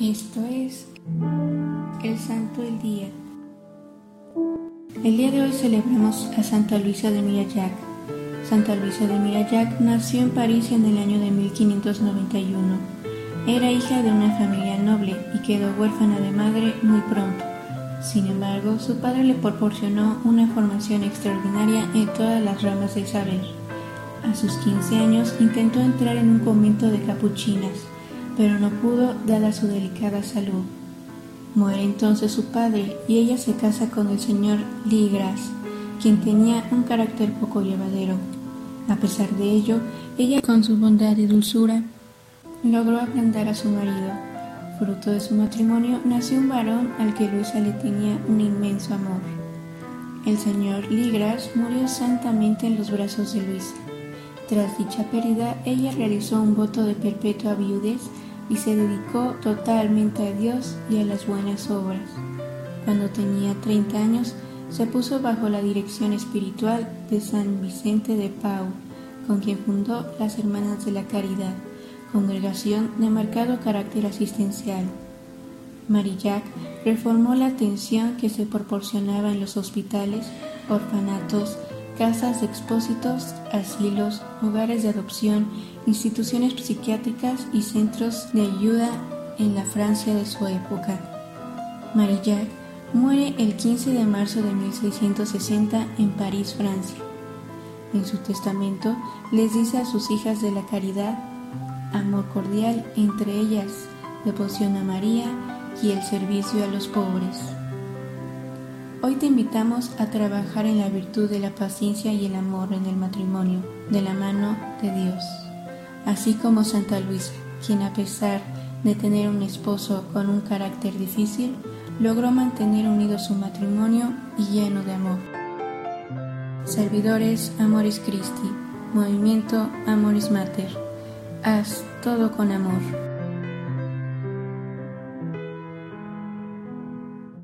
Esto es el Santo del Día. El día de hoy celebramos a Santa Luisa de Mirallac. Santa Luisa de Mirallac nació en París en el año de 1591. Era hija de una familia noble y quedó huérfana de madre muy pronto. Sin embargo, su padre le proporcionó una formación extraordinaria en todas las ramas del saber. A sus 15 años intentó entrar en un convento de capuchinas pero no pudo dada su delicada salud. Muere entonces su padre y ella se casa con el señor Ligras, quien tenía un carácter poco llevadero. A pesar de ello, ella con su bondad y dulzura logró ablandar a su marido. Fruto de su matrimonio nació un varón al que Luisa le tenía un inmenso amor. El señor Ligras murió santamente en los brazos de Luisa. Tras dicha pérdida, ella realizó un voto de perpetua viudez y se dedicó totalmente a Dios y a las buenas obras. Cuando tenía 30 años, se puso bajo la dirección espiritual de San Vicente de Pau, con quien fundó las Hermanas de la Caridad, congregación de marcado carácter asistencial. Marillac reformó la atención que se proporcionaba en los hospitales, orfanatos, casas de expósitos, asilos, hogares de adopción, instituciones psiquiátricas y centros de ayuda en la Francia de su época. Marillac muere el 15 de marzo de 1660 en París, Francia. En su testamento les dice a sus hijas de la caridad amor cordial entre ellas, devoción a María y el servicio a los pobres. Hoy te invitamos a trabajar en la virtud de la paciencia y el amor en el matrimonio, de la mano de Dios, así como Santa Luisa, quien a pesar de tener un esposo con un carácter difícil, logró mantener unido su matrimonio y lleno de amor. Servidores Amoris Christi, Movimiento Amoris Mater, haz todo con amor.